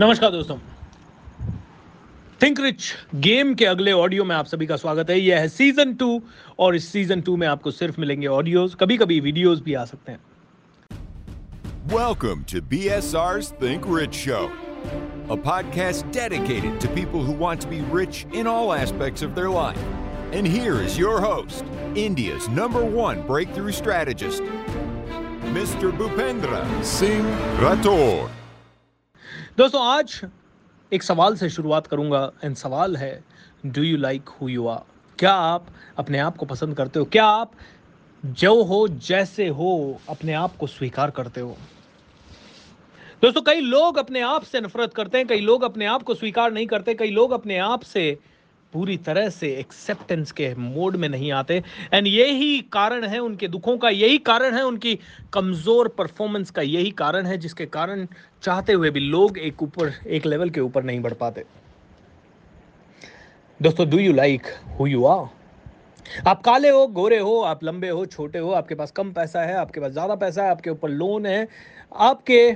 नमस्कार दोस्तों think rich game के अगले ऑडियो में आप सभी का स्वागत है यह है सीजन टू और इस सीजन टू में आपको सिर्फ मिलेंगे ऑडियोज कभी कभी वीडियोस भी आ सकते हैं Welcome to BSR's Think Rich Show, a podcast dedicated to people who want to be rich in all aspects of their life. And here is your host, India's number one breakthrough strategist, Mr. Bhupendra Singh Rathore. दोस्तों, आज एक सवाल से शुरुआत करूँगा। And सवाल है do you like who you are क्या आप अपने आप को पसंद करते हो? क्या आप जो हो, जैसे हो, अपने आप को स्वीकार करते हो? दोस्तों, कई लोग अपने आप से नफरत करते हैं, कई लोग अपने आप को स्वीकार नहीं करते, कई लोग अपने आप से पूरी तरह से एक्सेप्टेंस के मोड में नहीं आते। एंड यही कारण है उनके दुखों का, यही कारण है उनकी कमज़ोर परफॉर्मेंस का, यही कारण है जिसके कारण चाहते हुए भी लोग एक ऊपर, एक लेवल के ऊपर नहीं बढ़ पाते। दोस्तों do you like who you are आप काले हो, गोरे हो, आप लंबे हो, छोटे हो, आपके पास कम पैसा है, आपके पास ज़्यादा पैसा है, आपके ऊपर लोन है, आपके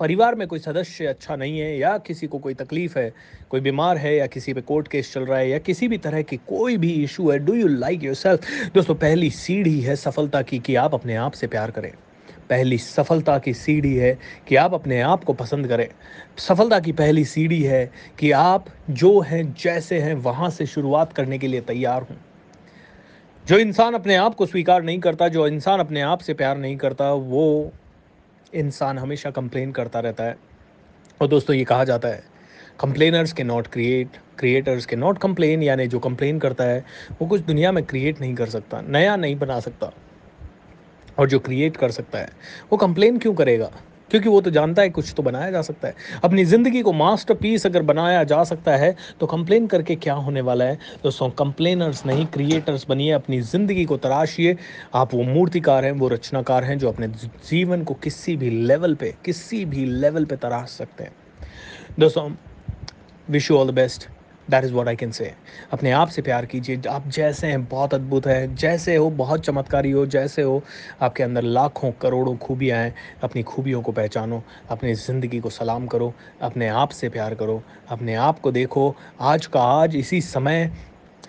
परिवार में कोई सदस्य अच्छा नहीं है या किसी को कोई तकलीफ़ है, कोई बीमार है या किसी पे कोर्ट केस चल रहा है या किसी भी तरह की कोई भी इशू है do you like yourself दोस्तों, पहली सीढ़ी है सफलता की कि आप अपने आप से प्यार करें। पहली सफलता की सीढ़ी है कि आप अपने आप को पसंद करें। सफलता की पहली सीढ़ी है कि आप जो हैं, जैसे हैं, वहाँ से शुरुआत करने के लिए तैयार हों। जो इंसान अपने आप को स्वीकार नहीं करता, जो इंसान अपने आप से प्यार नहीं करता, वो इंसान हमेशा कंप्लेन करता रहता है। और दोस्तों, ये कहा जाता है complainers can not create creators can not complain यानी जो कंप्लेन करता है, वो कुछ दुनिया में क्रिएट नहीं कर सकता, नया नहीं बना सकता। और जो क्रिएट कर सकता है, वो कंप्लेन क्यों करेगा? क्योंकि वो तो जानता है कुछ तो बनाया जा सकता है। अपनी ज़िंदगी को मास्टरपीस अगर बनाया जा सकता है तो कंप्लेन करके क्या होने वाला है? दोस्तों कंप्लेनर्स नहीं क्रिएटर्स बनिए, अपनी ज़िंदगी को तराशिए। आप वो मूर्तिकार हैं, वो रचनाकार हैं, जो अपने जीवन को किसी भी लेवल पे, किसी भी लेवल पे तराश सकते हैं। दोस्तों wish you all the best that is what I can say अपने आप से प्यार कीजिए। आप जैसे हैं, बहुत अद्भुत हैं। जैसे हो, बहुत चमत्कारी हो। जैसे हो, आपके अंदर लाखों करोड़ों खूबियाँ हैं। अपनी खूबियों को पहचानो। अपनी ज़िंदगी को सलाम करो। अपने आप से प्यार करो। अपने आप को देखो। आज का आज, इसी समय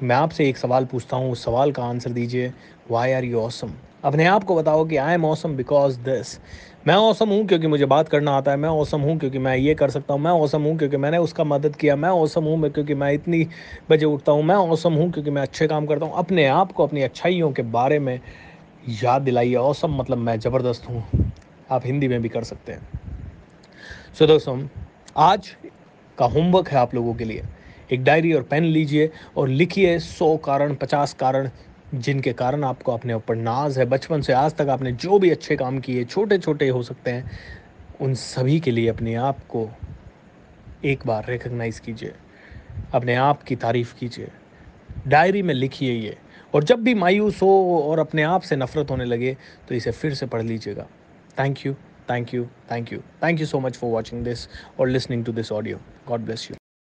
मैं आपसे एक सवाल पूछता हूँ। उस सवाल का आंसर दीजिए वाई आर यू ऑसम अपने आप को बताओ कि I am awesome because this मैं औसम हूँ क्योंकि मुझे बात करना आता है, मैं औसम हूँ क्योंकि मैं ये कर सकता हूँ, मैं औसम हूँ क्योंकि मैंने उसका मदद किया, मैं औसम हूँ मैं क्योंकि मैं इतनी बजे उठता हूँ, मैं औसम हूँ क्योंकि मैं अच्छे काम करता हूँ। अपने आप को, अपनी अच्छाइयों के बारे में याद दिलाइए। औसम मतलब मैं ज़बरदस्त हूँ। आप हिंदी में भी कर सकते हैं। सो दोस्तों, आज का होमवर्क है आप लोगों के लिए। एक डायरी और पेन लीजिए और लिखिए सौ कारण, पचास कारण जिनके कारण आपको अपने ऊपर नाज है। बचपन से आज तक आपने जो भी अच्छे काम किए छोटे छोटे हो सकते हैं, उन सभी के लिए अपने आप को एक बार रिकग्नाइज़ कीजिए। अपने आप की तारीफ़ कीजिए। डायरी में लिखिए ये। और जब भी मायूस हो और अपने आप से नफ़रत होने लगे तो इसे फिर से पढ़ लीजिएगा। Thank you thank you thank you thank you so much for watching this और listening to this audio God bless you